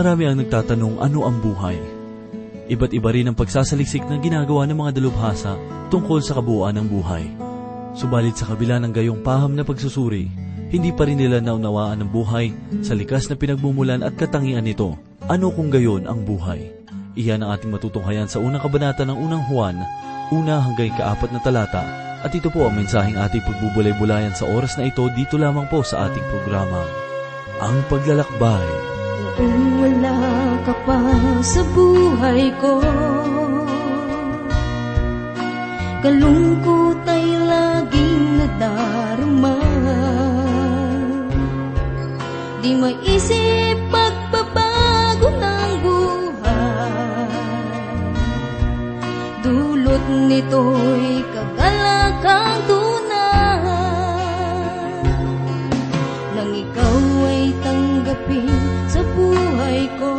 Marami ang nagtatanong ano ang buhay. Iba't iba rin ang pagsasaliksik na ginagawa ng mga dalubhasa tungkol sa kabuuan ng buhay. Subalit sa kabila ng gayong paham na pagsusuri, hindi pa rin nila naunawaan ang buhay sa likas na pinagmumulan at katangian nito. Ano kung gayon ang buhay? Iyan ang ating matutunghayan sa unang kabanata ng unang Juan, una hanggang kaapat na talata, at ito po ang mensaheng ating pagbubulay-bulayan sa oras na ito dito lamang po sa ating programa. Ang Paglalakbay. Kung wala ka pa sa buhay ko Kalungkot ay laging nadarama. Di maisip pagbabago ng buhay. Dulot nito'y kagalakang tunay. Nang ikaw ay tanggapin buhay ko.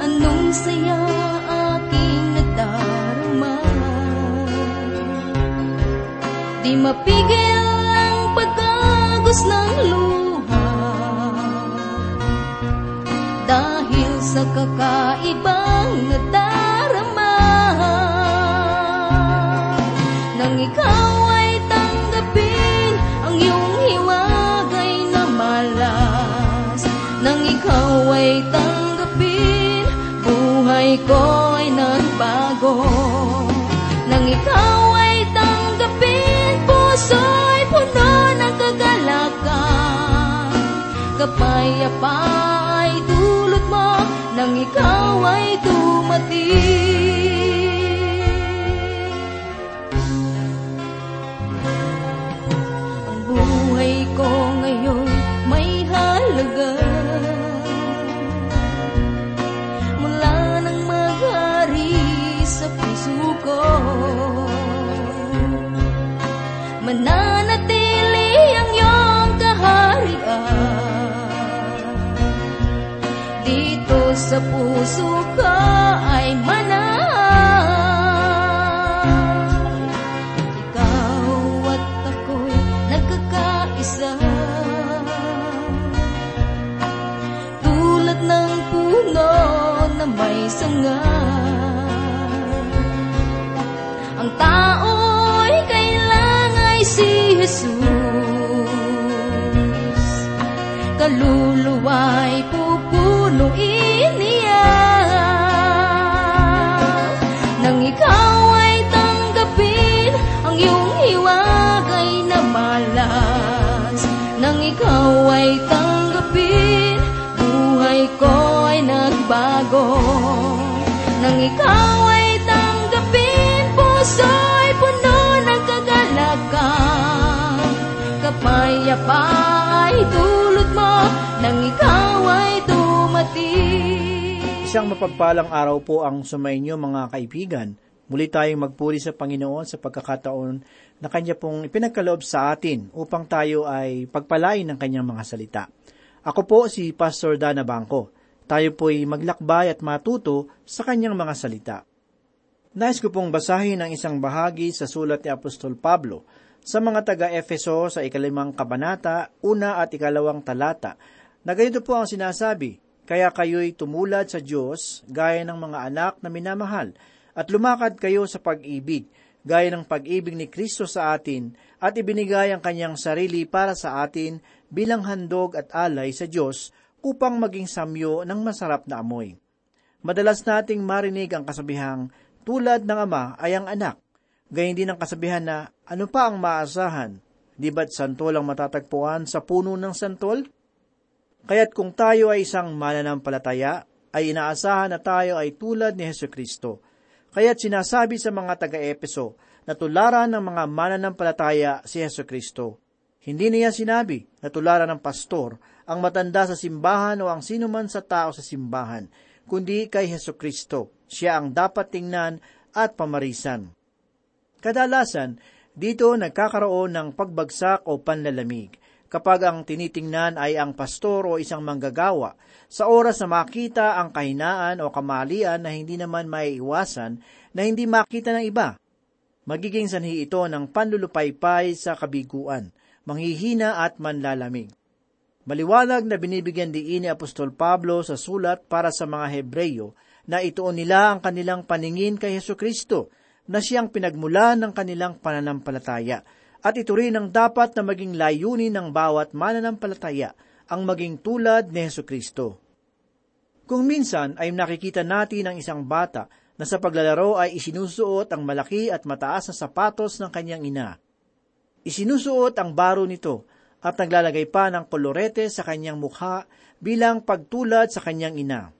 Anong saya aking nadarama? Di mapigil ang pagkagos ng luha. Dahil sa kakaibang nadarama ay nagbago Nang ikaw ay tanggapin, puso ay puno ng kagalakan. Kapayapa ay dulot mo nang ikaw ay dumating sa puso ko ay manahan ikaw at ako'y nagkakaisa. Tulad ng puno na may sanga. Ang tao'y kailangan si Jesus. Kaluluwa'y pupunuin nagbago Nang ikaw ay tanggapin, puso ay puno ng kagalakan Kapayapa ay dulot mo nang ikaw ay dumating Isang mapagpalang araw po ang sumainyo mga kaibigan. Muli tayong magpuri sa Panginoon sa pagkakataon na Kanya pong ipinagkaloob sa atin upang tayo ay pagpalain ng Kanyang mga salita. Ako po si Pastor Dana Bangko. Tayo po'y maglakbay at matuto sa Kanyang mga salita. Nais ko pong basahin ang isang bahagi sa sulat ni Apostol Pablo sa mga taga-Efeso sa ikalimang kabanata, una at ikalawang talata, na ganito po ang sinasabi, Kaya kayo'y tumulad sa Diyos gaya ng mga anak na minamahal, at lumakad kayo sa pag-ibig, gaya ng pag-ibig ni Kristo sa atin, at ibinigay ang kanyang sarili para sa atin bilang handog at alay sa Diyos upang maging samyo ng masarap na amoy. Madalas nating marinig ang kasabihang, tulad ng ama ay ang anak. Gayun din ang kasabihan na, ano pa ang maasahan? Di ba't santol ang matatagpuan sa puno ng santol? Kaya't kung tayo ay isang mananampalataya, ay inaasahan na tayo ay tulad ni Heso Kristo. Kaya't sinasabi sa mga taga-Epeso na tularan ng mga mananampalataya si Heso Kristo. Hindi niya sinabi na tularan ng pastor ang matanda sa simbahan o ang sino man sa tao sa simbahan, kundi kay Heso Kristo. Siya ang dapat tingnan at pamarisan. Kadalasan, dito nagkakaroon ng pagbagsak o panlalamig kapag ang tinitingnan ay ang pastor o isang manggagawa sa oras na makita ang kahinaan o kamalian na hindi naman maiiwasan na hindi makita ng iba. Magiging sanhi ito ng panlulupaypay sa kabiguan, manghihina at manlalamig. Maliwanag na binibigyan diin ni Apostol Pablo sa sulat para sa mga Hebreyo na ituon nila ang kanilang paningin kay Heso Kristo na siyang pinagmula ng kanilang pananampalataya. At ito rin ang dapat na maging layunin ng bawat mananampalataya, ang maging tulad ni Heso Kristo. Kung minsan ay nakikita natin ang isang bata na sa paglalaro ay isinusuot ang malaki at mataas na sapatos ng kanyang ina. Isinusuot ang baro nito at naglalagay pa ng kolorete sa kanyang mukha bilang pagtulad sa kanyang ina.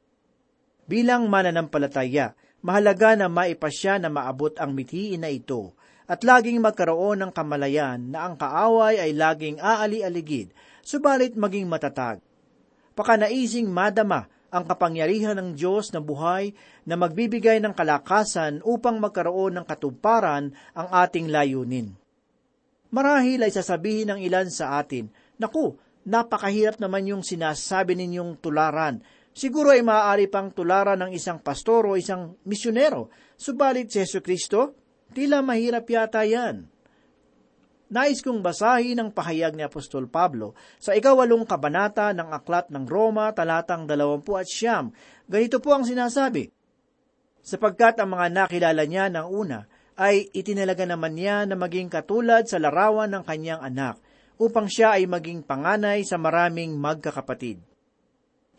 Bilang mananampalataya, mahalaga na maipasya na maabot ang mithiin na ito at laging magkaroon ng kamalayan na ang kaaway ay laging aali-aligid, subalit maging matatag. Pakanaising madama ang kapangyarihan ng Diyos na buhay na magbibigay ng kalakasan upang magkaroon ng katuparan ang ating layunin. Marahil ay sasabihin ng ilan sa atin, Naku, napakahirap naman yung sinasabi ninyong tularan. Siguro ay maaari pang tularan ng isang pastor o isang misyonero. Subalit si Yesu Kristo, tila mahirap yata yan. Nais kong basahin ang pahayag ni Apostol Pablo sa ikawalong kabanata ng Aklat ng Roma talatang dalawampu at siyam. Ganito po ang sinasabi, Sapagkat ang mga nakilala niya ng una ay itinalaga naman niya na maging katulad sa larawan ng kanyang anak, upang siya ay maging panganay sa maraming magkakapatid.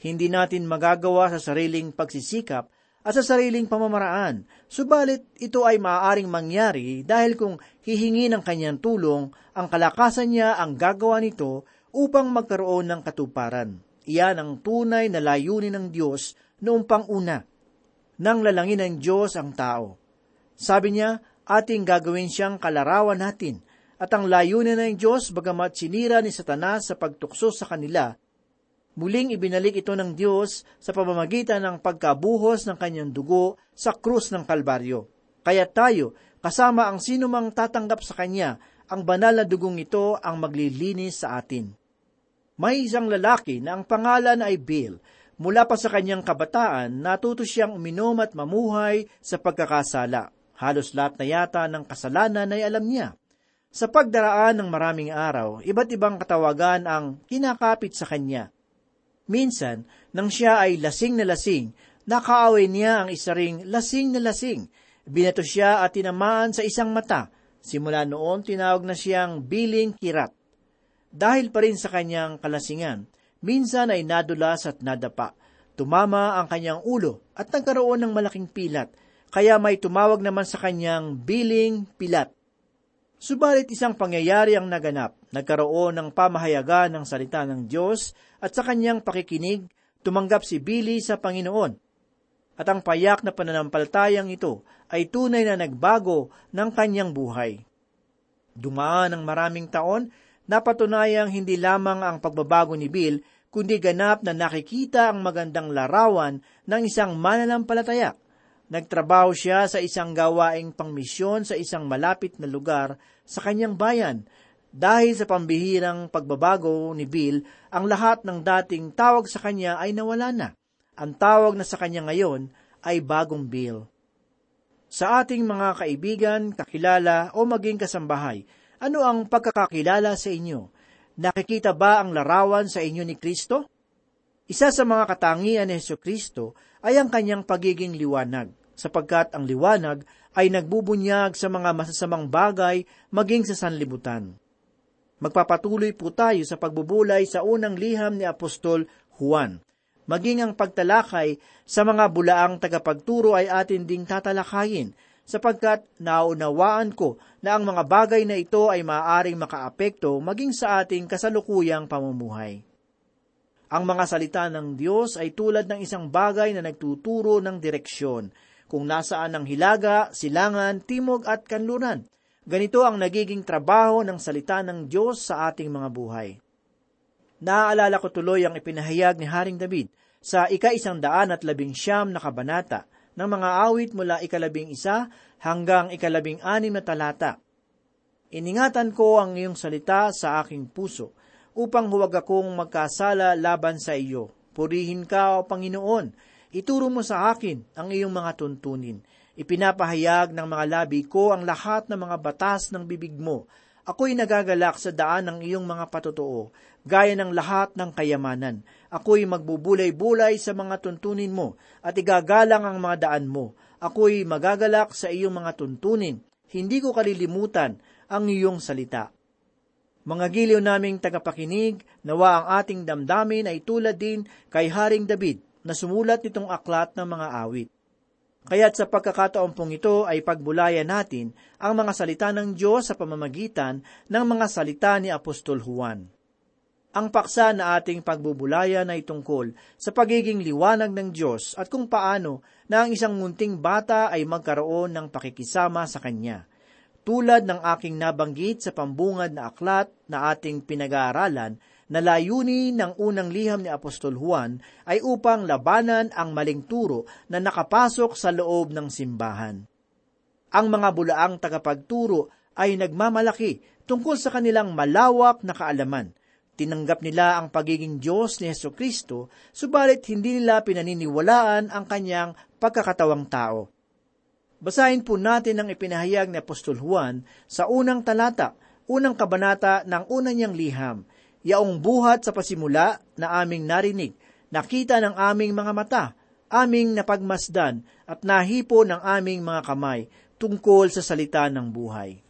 Hindi natin magagawa sa sariling pagsisikap at sa sariling pamamaraan, subalit ito ay maaaring mangyari dahil kung hihingi ng kanyang tulong, ang kalakasan niya ang gagawa nito upang magkaroon ng katuparan. Iyan ang tunay na layunin ng Diyos noong panguna. Nang lalangin ng Diyos ang tao. Sabi niya, ating gagawin siyang kalarawan natin, at ang layunin ng Diyos, bagamat sinira ni Satanas sa pagtukso sa kanila, muling ibinalik ito ng Diyos sa pamamagitan ng pagkabuhos ng kanyang dugo sa krus ng Kalbaryo. Kaya tayo, kasama ang sinumang tatanggap sa Kanya, ang banal na dugong ito ang maglilinis sa atin. May isang lalaki na ang pangalan ay Bill. Mula pa sa kanyang kabataan, natuto siyang uminom at mamuhay sa pagkakasala. Halos lahat na yata ng kasalanan ay alam niya. Sa pagdaraan ng maraming araw, iba't ibang katawagan ang kinakapit sa kanya. Minsan, nang siya ay lasing na lasing, nakaaway niya ang isa ring lasing na lasing. Binato siya at tinamaan sa isang mata. Simula noon, tinawag na siyang biling kirat. Dahil pa rin sa kanyang kalasingan, minsan ay nadulas at nadapa. Tumama ang kanyang ulo at nagkaroon ng malaking pilat kaya may tumawag naman sa kanyang biling pilat. Subalit isang pangyayari ang naganap, nagkaroon ng pamahayaga ng salita ng Diyos at sa kanyang pakikinig, tumanggap si Billy sa Panginoon. At ang payak na pananampalatayang ito ay tunay na nagbago ng kanyang buhay. Dumaan ang maraming taon, napatunayang hindi lamang ang pagbabago ni Bill, kundi ganap na nakikita ang magandang larawan ng isang mananampalataya Nagtrabaho siya sa isang gawaing pangmisyon sa isang malapit na lugar sa kanyang bayan. Dahil sa pambihirang pagbabago ni Bill, ang lahat ng dating tawag sa kanya ay nawala na. Ang tawag na sa kanya ngayon ay bagong Bill. Sa ating mga kaibigan, kakilala o maging kasambahay, ano ang pagkakakilala sa inyo? Nakikita ba ang larawan sa inyo ni Kristo? Isa sa mga katangian ni Yesu Kristo ay ang kanyang pagiging liwanag sapagkat ang liwanag ay nagbubunyag sa mga masasamang bagay maging sa sanlibutan. Magpapatuloy po tayo sa pagbubulay sa unang liham ni Apostol Juan. Maging ang pagtalakay sa mga bulaang tagapagturo ay atin ding tatalakayin, sapagkat naunawaan ko na ang mga bagay na ito ay maaaring makaapekto maging sa ating kasalukuyang pamumuhay. Ang mga salita ng Diyos ay tulad ng isang bagay na nagtuturo ng direksyon kung nasaan ang hilaga, silangan, timog at kanluran. Ganito ang nagiging trabaho ng salita ng Diyos sa ating mga buhay. Naaalala ko tuloy ang ipinahayag ni Haring David sa ika-isang daan at labing siyam na kabanata ng mga awit mula ikalabing isa hanggang ikalabing anim na talata. Iningatan ko ang iyong salita sa aking puso upang huwag akong magkasala laban sa iyo. Purihin ka, O Panginoon, Ituro mo sa akin ang iyong mga tuntunin. Ipinapahayag ng mga labi ko ang lahat ng mga batas ng bibig mo. Ako'y nagagalak sa daan ng iyong mga patutuo, gaya ng lahat ng kayamanan. Ako'y magbubulay-bulay sa mga tuntunin mo, at igagalang ang mga daan mo. Ako'y magagalak sa iyong mga tuntunin. Hindi ko kalilimutan ang iyong salita. Mga giliw naming tagapakinig, nawa ang ating damdamin ay tulad din kay Haring David na sumulat nitong aklat ng mga awit. Kaya't sa pagkakataon pong ito ay pagbulayan natin ang mga salita ng Diyos sa pamamagitan ng mga salita ni Apostol Juan. Ang paksa na ating pagbubulayan ay tungkol sa pagiging liwanag ng Diyos at kung paano na ang isang munting bata ay magkaroon ng pakikisama sa Kanya. Tulad ng aking nabanggit sa pambungad na aklat na ating pinag-aaralan, na layunin ng unang liham ni Apostol Juan ay upang labanan ang maling turo na nakapasok sa loob ng simbahan. Ang mga bulaang tagapagturo ay nagmamalaki tungkol sa kanilang malawak na kaalaman. Tinanggap nila ang pagiging Diyos ni Yeso Kristo, subalit hindi nila pinaniniwalaan ang kanyang pagkakatawang tao. Basahin po natin ang ipinahayag ni Apostol Juan sa unang talata, unang kabanata ng unang niyang liham, yaong buhat sa pasimula na aming narinig, nakita ng aming mga mata, aming napagmasdan at nahipo ng aming mga kamay tungkol sa salita ng buhay.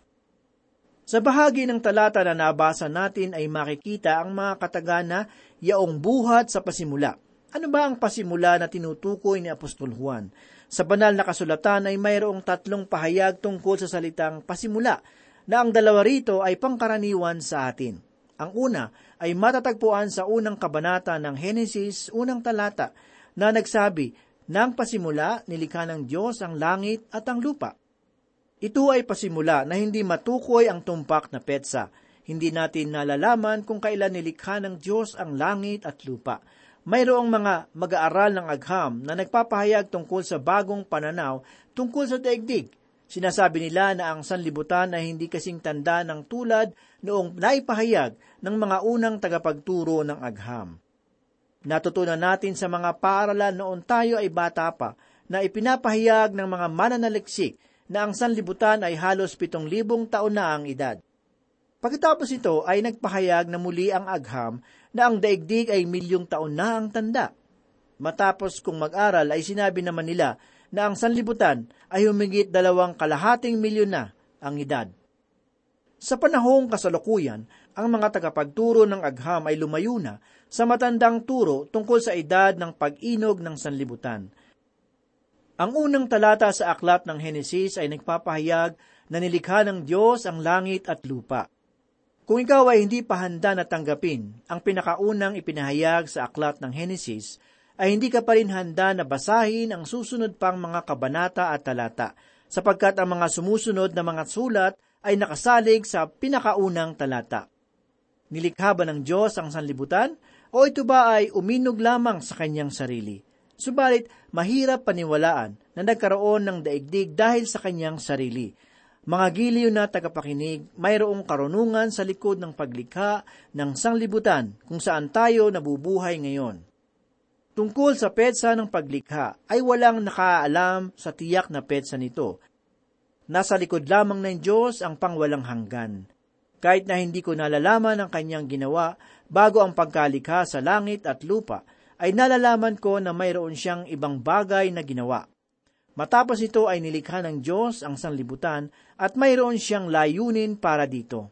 Sa bahagi ng talata na nabasa natin ay makikita ang mga katagana yaong buhat sa pasimula. Ano ba ang pasimula na tinutukoy ni Apostol Juan? Sa banal na kasulatan ay mayroong tatlong pahayag tungkol sa salitang pasimula na ang dalawa rito ay pangkaraniwan sa atin. Ang una ay matatagpuan sa unang kabanata ng Henesis, unang talata, na nagsabi, Nang pasimula, nilikha ng Diyos ang langit at ang lupa. Ito ay pasimula na hindi matukoy ang tumpak na petsa. Hindi natin nalalaman kung kailan nilikha ng Diyos ang langit at lupa. Mayroong mga mag-aaral ng agham na nagpapahayag tungkol sa bagong pananaw tungkol sa daigdig Sinasabi nila na ang sanlibutan ay hindi kasing tanda ng tulad noong naipahayag ng mga unang tagapagturo ng agham. Natutunan natin sa mga paaralan noon tayo ay bata pa na ipinapahayag ng mga mananaliksik na ang sanlibutan ay halos pitong libong taon na ang edad. Pagkatapos ito ay nagpahayag na muli ang agham na ang daigdig ay milyong taon na ang tanda. Matapos kung mag-aral ay sinabi naman nila na ang sanlibutan ay humigit dalawang kalahating milyon na ang edad. Sa panahong kasalukuyan, ang mga tagapagturo ng agham ay lumayo na sa matandang turo tungkol sa edad ng pag-inog ng sanlibutan. Ang unang talata sa aklat ng Henesis ay nagpapahayag na nilikha ng Diyos ang langit at lupa. Kung ikaw ay hindi pa handa na tanggapin ang pinakaunang ipinahayag sa aklat ng Henesis, ay hindi ka pa rin handa na basahin ang susunod pang mga kabanata at talata, sapagkat ang mga sumusunod na mga sulat ay nakasalig sa pinakaunang talata. Nilikha ba ng Diyos ang sanlibutan? O ito ba ay uminog lamang sa kanyang sarili? Subalit, mahirap paniwalaan na nagkaroon ng daigdig dahil sa kanyang sarili. Mga giliw na tagapakinig, mayroong karunungan sa likod ng paglikha ng sanglibutan kung saan tayo nabubuhay ngayon. Tungkol sa petsa ng paglikha ay walang nakaalam sa tiyak na petsa nito. Nasa likod lamang ng Diyos ang pangwalang hanggan. Kahit na hindi ko nalalaman ang kanyang ginawa bago ang pagkalikha sa langit at lupa, ay nalalaman ko na mayroon siyang ibang bagay na ginawa. Matapos ito ay nilikha ng Diyos ang sanlibutan at mayroon siyang layunin para dito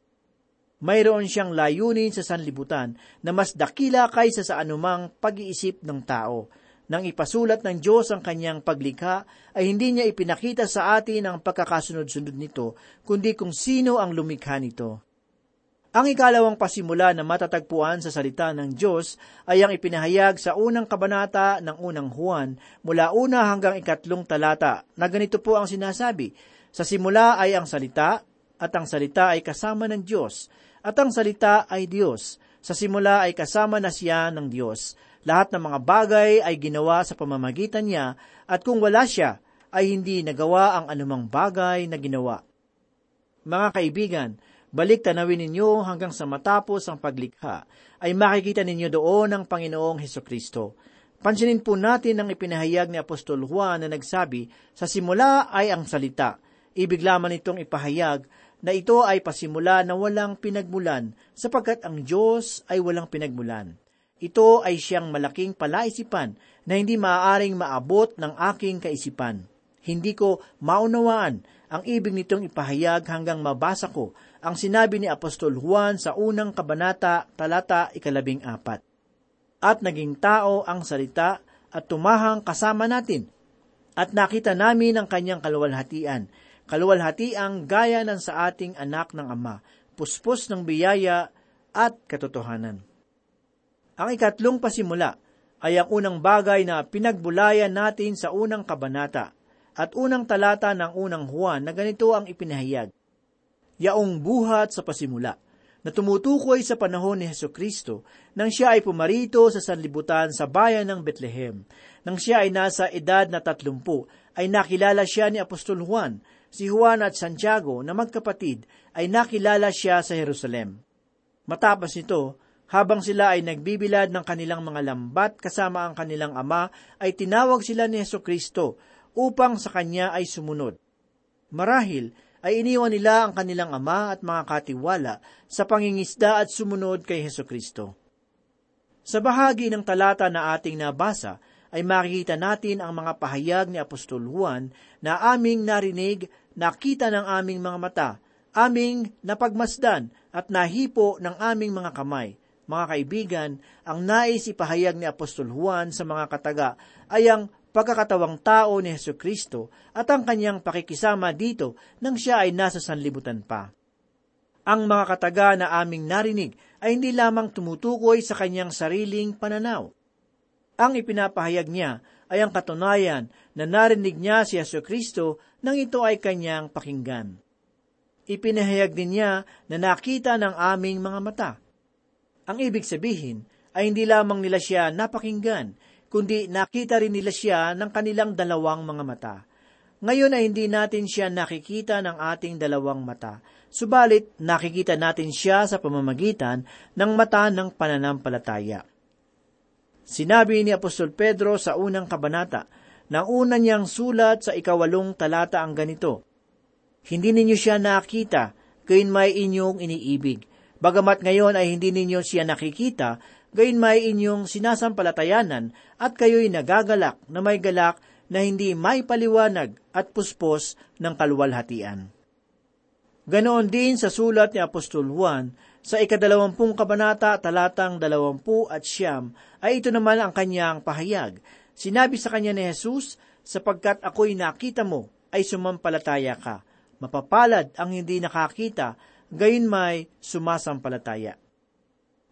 mayroon siyang layunin sa sanlibutan na mas dakila kaysa sa anumang pag-iisip ng tao. Nang ipasulat ng Diyos ang kanyang paglikha, ay hindi niya ipinakita sa atin ang pagkakasunod-sunod nito, kundi kung sino ang lumikha nito. Ang ikalawang pasimula na matatagpuan sa salita ng Diyos ay ang ipinahayag sa unang kabanata ng unang Juan mula una hanggang ikatlong talata na ganito po ang sinasabi, Sa simula ay ang salita, at ang salita ay kasama ng Diyos, at ang salita ay Diyos. Sa simula ay kasama na siya ng Diyos. Lahat ng mga bagay ay ginawa sa pamamagitan niya, at kung wala siya, ay hindi nagawa ang anumang bagay na ginawa. Mga kaibigan, balik tanawin ninyo hanggang sa matapos ang paglikha, ay makikita ninyo doon ang Panginoong Heso Kristo. Pansinin po natin ang ipinahayag ni Apostol Juan na nagsabi, sa simula ay ang salita. Ibig lamang itong ipahayag na ito ay pasimula na walang pinagmulan sapagkat ang Diyos ay walang pinagmulan. Ito ay siyang malaking palaisipan na hindi maaaring maabot ng aking kaisipan. Hindi ko maunawaan ang ibig nitong ipahayag hanggang mabasa ko ang sinabi ni Apostol Juan sa unang kabanata, talata ikalabing apat. At naging tao ang salita at tumahang kasama natin. At nakita namin ang kanyang kaluwalhatian, kaluwalhatiang gaya ng sa ating anak ng Ama, puspos ng biyaya at katotohanan. Ang ikatlong pasimula ay ang unang bagay na pinagbulayan natin sa unang kabanata at unang talata ng unang Juan na ganito ang ipinahayag. Yaong buhat sa pasimula, na tumutukoy sa panahon ni Heso Kristo nang siya ay pumarito sa sanlibutan sa bayan ng Bethlehem. Nang siya ay nasa edad na tatlumpu, ay nakilala siya ni Apostol Juan. Si Juan at Santiago na magkapatid ay nakilala siya sa Jerusalem. Matapos nito, habang sila ay nagbibilad ng kanilang mga lambat kasama ang kanilang ama, ay tinawag sila ni Yeso Kristo upang sa kanya ay sumunod. Marahil ay iniwan nila ang kanilang ama at mga katiwala sa pangingisda at sumunod kay Heso Kristo. Sa bahagi ng talata na ating nabasa, ay makikita natin ang mga pahayag ni Apostol Juan na aming narinig, nakita ng aming mga mata, aming napagmasdan at nahipo ng aming mga kamay. Mga kaibigan, ang nais ipahayag ni Apostol Juan sa mga kataga ay ang pagkakatawang tao ni Heso Kristo at ang kanyang pakikisama dito nang siya ay nasa sanlibutan pa. Ang mga kataga na aming narinig ay hindi lamang tumutukoy sa kanyang sariling pananaw. Ang ipinapahayag niya ay ang katunayan na narinig niya si Yeso Kristo nang ito ay kanyang pakinggan. Ipinahayag din niya na nakita ng aming mga mata ang ibig sabihin ay hindi lamang nila siya napakinggan, kundi nakita rin nila siya ng kanilang dalawang mga mata. Ngayon ay hindi natin siya nakikita ng ating dalawang mata, subalit nakikita natin siya sa pamamagitan ng mata ng pananampalataya. Sinabi ni Apostol Pedro sa unang kabanata, na una niyang sulat sa ikawalong talata ang ganito, Hindi ninyo siya nakita, kayo may inyong iniibig. Bagamat ngayon ay hindi ninyo siya nakikita, gayon may inyong sinasampalatayanan at kayo'y nagagalak na may galak na hindi may paliwanag at puspos ng kaluwalhatian. Ganoon din sa sulat ni Apostol Juan, sa ikadalawampung kabanata talatang dalawampu at siyam, ay ito naman ang kanyang pahayag. Sinabi sa kanya ni Jesus, sapagkat ako'y nakita mo, ay sumampalataya ka. Mapapalad ang hindi nakakita gayon may sumasampalataya.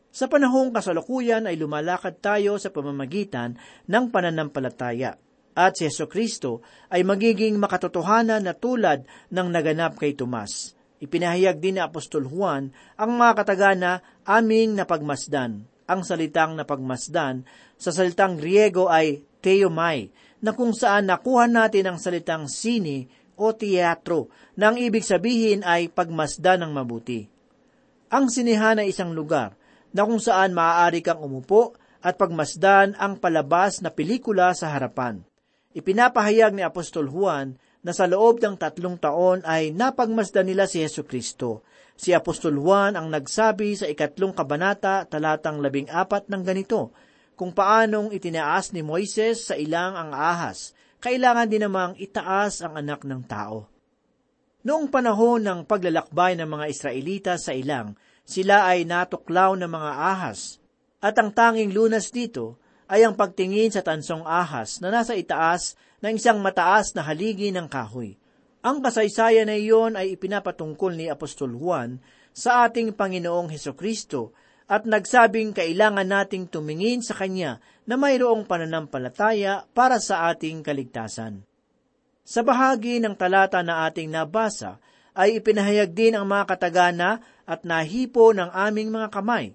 Sa panahong kasalukuyan ay lumalakad tayo sa pamamagitan ng pananampalataya at si Yeso Kristo ay magiging makatotohanan na tulad ng naganap kay Tomas. Ipinahayag din ni Apostol Juan ang mga katagana aming napagmasdan. Ang salitang napagmasdan sa salitang Griego ay theomai, na kung saan nakuha natin ang salitang sini o teatro na ang ibig sabihin ay pagmasda ng mabuti. Ang sinihan ay isang lugar na kung saan maaari kang umupo at pagmasdan ang palabas na pelikula sa harapan. Ipinapahayag ni Apostol Juan na sa loob ng tatlong taon ay napagmasdan nila si Yesu Kristo. Si Apostol Juan ang nagsabi sa ikatlong kabanata talatang labing apat ng ganito, kung paanong itinaas ni Moises sa ilang ang ahas kailangan din namang itaas ang anak ng tao. Noong panahon ng paglalakbay ng mga Israelita sa ilang, sila ay natuklaw ng mga ahas, at ang tanging lunas dito ay ang pagtingin sa tansong ahas na nasa itaas ng isang mataas na haligi ng kahoy. Ang kasaysayan na iyon ay ipinapatungkol ni Apostol Juan sa ating Panginoong Heso Kristo at nagsabing kailangan nating tumingin sa Kanya na mayroong pananampalataya para sa ating kaligtasan. Sa bahagi ng talata na ating nabasa, ay ipinahayag din ang mga katagana at nahipo ng aming mga kamay.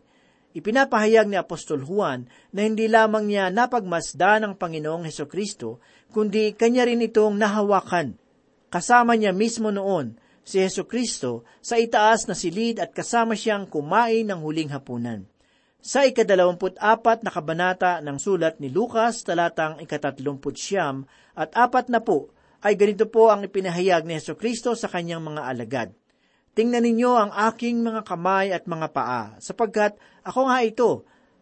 Ipinapahayag ni Apostol Juan na hindi lamang niya napagmasda ng Panginoong Heso Kristo, kundi kanya rin itong nahawakan. Kasama niya mismo noon si Yesu Kristo sa itaas na silid at kasama siyang kumain ng huling hapunan. Sa ikadalawamput apat na kabanata ng sulat ni Lucas, talatang ikatatlumput siyam at apat na po, ay ganito po ang ipinahayag ni Yesu Kristo sa kanyang mga alagad. Tingnan ninyo ang aking mga kamay at mga paa, sapagkat ako nga ito.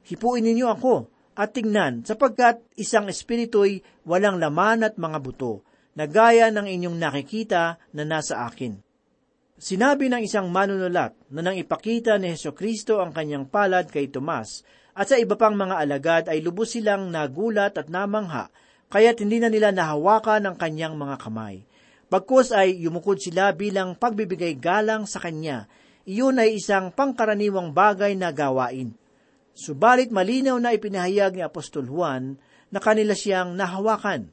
Hipuin ninyo ako, at tingnan, sapagkat isang espiritu'y walang laman at mga buto, na gaya ng inyong nakikita na nasa akin. Sinabi ng isang manunulat na nang ipakita ni Heso Kristo ang kanyang palad kay Tomas at sa iba pang mga alagad ay lubos silang nagulat at namangha, kaya't hindi na nila nahawakan ang kanyang mga kamay. Bagkus ay yumukod sila bilang pagbibigay galang sa kanya, iyon ay isang pangkaraniwang bagay na gawain. Subalit malinaw na ipinahayag ni Apostol Juan na kanila siyang nahawakan.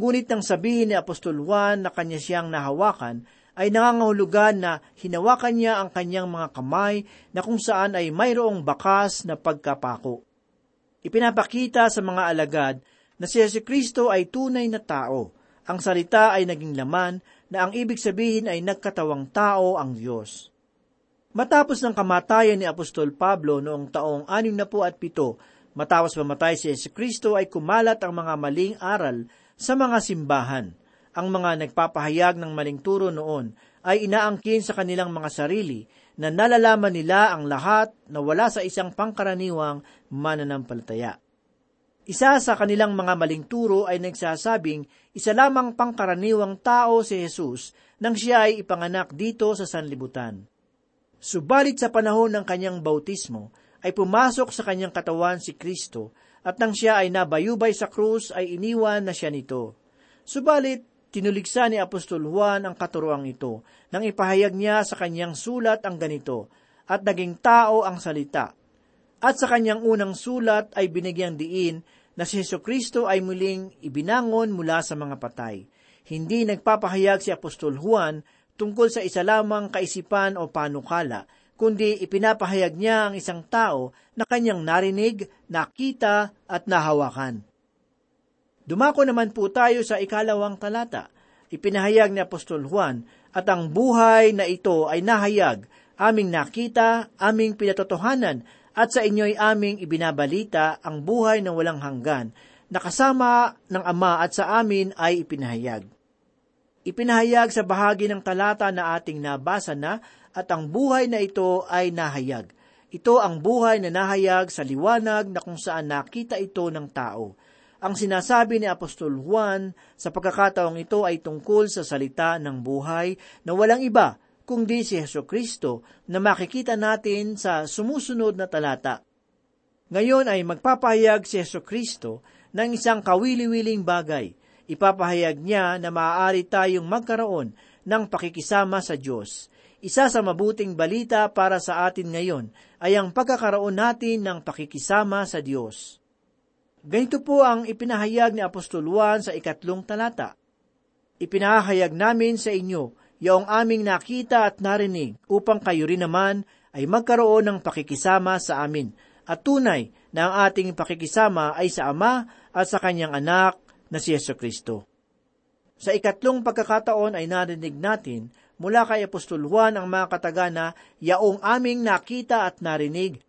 Ngunit nang sabihin ni Apostol Juan na kanya siyang nahawakan, ay nangangahulugan na hinawakan niya ang kanyang mga kamay na kung saan ay mayroong bakas na pagkapako. Ipinapakita sa mga alagad na si Yesu Kristo ay tunay na tao ang salita ay naging laman na ang ibig sabihin ay nagkatawang tao ang Diyos. Matapos ng kamatayan ni Apostol Pablo noong taong 67, matapos mamatay si Yesu Kristo ay kumalat ang mga maling aral sa mga simbahan. Ang mga nagpapahayag ng maling turo noon ay inaangkin sa kanilang mga sarili na nalalaman nila ang lahat na wala sa isang pangkaraniwang mananampalataya. Isa sa kanilang mga maling turo ay nagsasabing isa lamang pangkaraniwang tao si Jesus nang siya ay ipanganak dito sa sanlibutan. Subalit sa panahon ng kanyang bautismo ay pumasok sa kanyang katawan si Kristo at nang siya ay nabayubay sa krus ay iniwan na siya nito. Subalit tinuligsa ni Apostol Juan ang katuroang ito nang ipahayag niya sa kanyang sulat ang ganito, at naging tao ang salita. At sa kanyang unang sulat ay binigyang diin na si Heso Kristo ay muling ibinangon mula sa mga patay. Hindi nagpapahayag si Apostol Juan tungkol sa isa lamang kaisipan o panukala, kundi ipinapahayag niya ang isang tao na kanyang narinig, nakita at nahawakan. Dumako naman po tayo sa ikalawang talata. Ipinahayag ni Apostol Juan at ang buhay na ito ay nahayag, aming nakita, aming pinatotohanan at sa inyo'y aming ibinabalita ang buhay ng walang hanggan, na kasama ng Ama at sa amin ay ipinahayag. Ipinahayag sa bahagi ng talata na ating nabasa na at ang buhay na ito ay nahayag. Ito ang buhay na nahayag sa liwanag na kung saan nakita ito ng tao. Ang sinasabi ni Apostol Juan sa pagkakataong ito ay tungkol sa salita ng buhay na walang iba kundi si Heso Kristo na makikita natin sa sumusunod na talata. Ngayon ay magpapahayag si Heso Kristo ng isang kawili-wiling bagay. Ipapahayag niya na maaari tayong magkaroon ng pakikisama sa Diyos. Isa sa mabuting balita para sa atin ngayon ay ang pagkakaroon natin ng pakikisama sa Diyos. Ganito po ang ipinahayag ni Apostol Juan sa ikatlong talata. Ipinahayag namin sa inyo yaong aming nakita at narinig upang kayo rin naman ay magkaroon ng pakikisama sa amin at tunay na ang ating pakikisama ay sa Ama at sa kanyang anak na si Yeso Kristo. Sa ikatlong pagkakataon ay narinig natin mula kay Apostol Juan ang mga katagana yaong aming nakita at narinig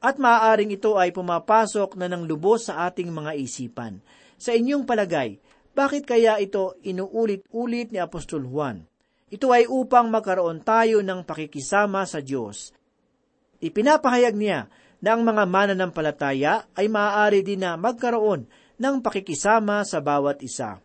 at maaaring ito ay pumapasok na ng lubos sa ating mga isipan. Sa inyong palagay, bakit kaya ito inuulit-ulit ni Apostol Juan? Ito ay upang magkaroon tayo ng pakikisama sa Diyos. Ipinapahayag niya na ang mga mananampalataya ay maaari din na magkaroon ng pakikisama sa bawat isa.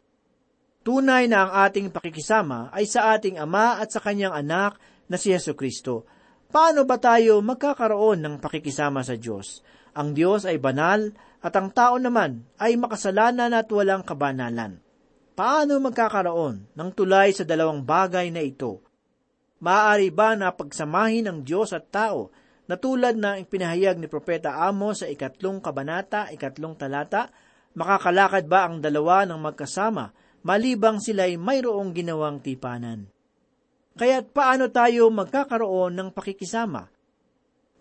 Tunay na ang ating pakikisama ay sa ating Ama at sa Kanyang anak na si Yesu Kristo. Paano ba tayo magkakaroon ng pakikisama sa Diyos? Ang Diyos ay banal at ang tao naman ay makasalanan at walang kabanalan. Paano magkakaroon ng tulay sa dalawang bagay na ito? Maaari ba na pagsamahin ng Diyos at tao na tulad ng ipinahayag ni Propeta Amos sa ikatlong kabanata, ikatlong talata, makakalakad ba ang dalawa ng magkasama malibang sila'y mayroong ginawang tipanan? Kaya't paano tayo magkakaroon ng pakikisama?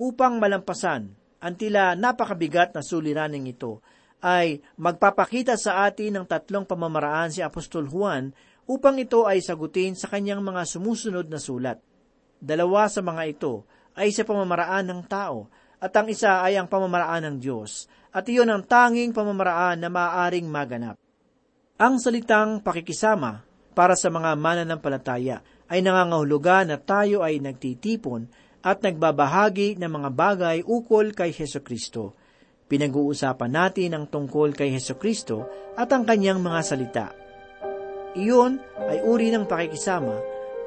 Upang malampasan ang tila napakabigat na suliraning ito, ay magpapakita sa atin ng tatlong pamamaraan si Apostol Juan upang ito ay sagutin sa kanyang mga sumusunod na sulat. Dalawa sa mga ito ay sa pamamaraan ng tao at ang isa ay ang pamamaraan ng Diyos at iyon ang tanging pamamaraan na maaaring maganap. Ang salitang pakikisama para sa mga mananampalataya ay nangangahulugan na tayo ay nagtitipon at nagbabahagi ng mga bagay ukol kay Heso Kristo. Pinag-uusapan natin ang tungkol kay Heso Kristo at ang kanyang mga salita. Iyon ay uri ng pakikisama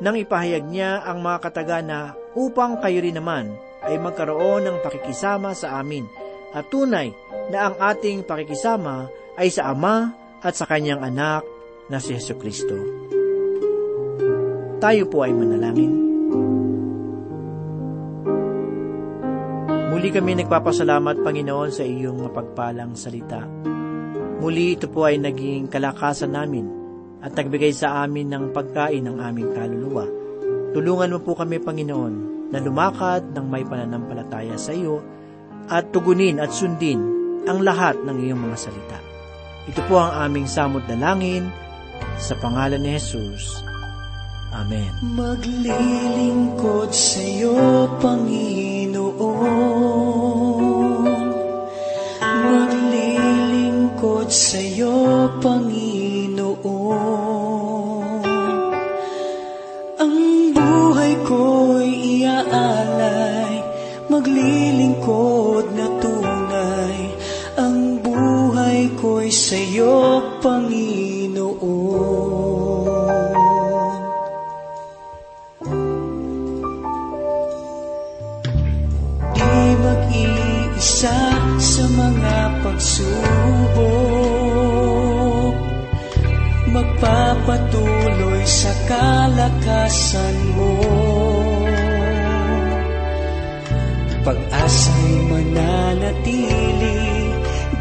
nang ipahayag niya ang mga katagana upang kayo rin naman ay magkaroon ng pakikisama sa amin at tunay na ang ating pakikisama ay sa Ama at sa kanyang anak na si Heso Kristo. Tayo po ay manalangin. Muli kami nagpapasalamat, Panginoon, sa iyong mapagpalang salita. Muli ito po ay naging kalakasan namin at nagbigay sa amin ng pagkain ng aming kaluluwa. Tulungan mo po kami, Panginoon, na lumakad ng may pananampalataya sa iyo at tugunin at sundin ang lahat ng iyong mga salita. Ito po ang aming samot na langin sa pangalan ni Jesus. Amen. Maglilingkod sa iyo, Panginoon. Maglilingkod sa iyo, Panginoon. Ang buhay ko'y iaalay, maglilingkod na tunay. Ang buhay ko'y sa iyo, Panginoon. Kalakasan mo. Pag-asa'y mananatili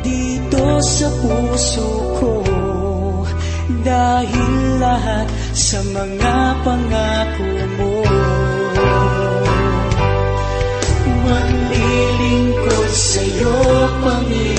dito sa puso ko. Dahil lahat sa mga pangako mo. Maglilingkod sa iyo, Panginoon.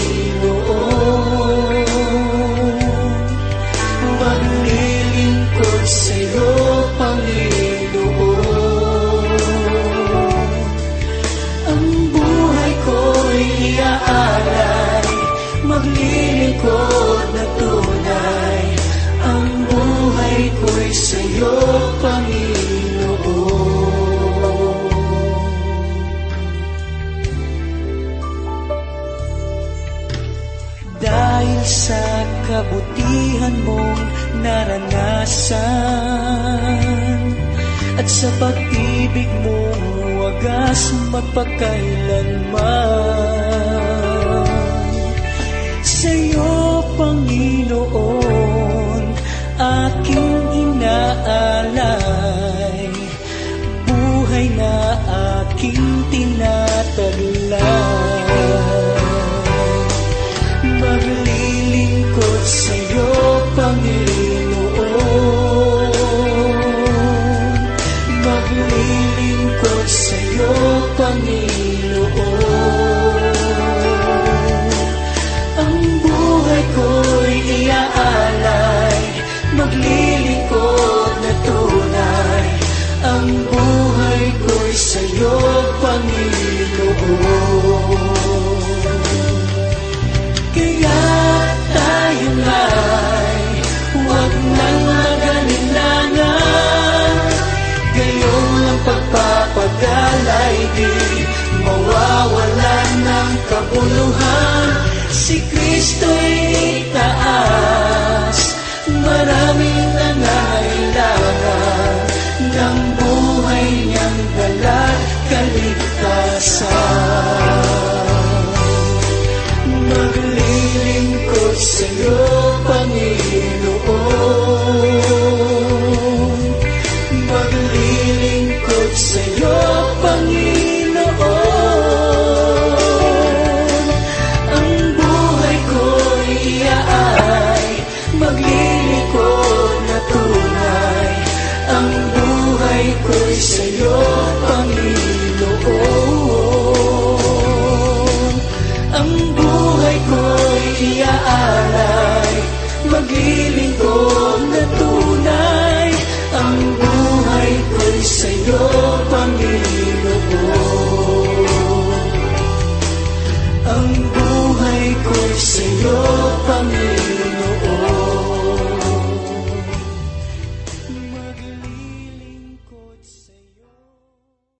Sa pag-ibig mong wagas magpakailanman Sa iyo, Panginoon, aking inaalay. Buhay na aking tinataglay kabuluhan Si Kristo'y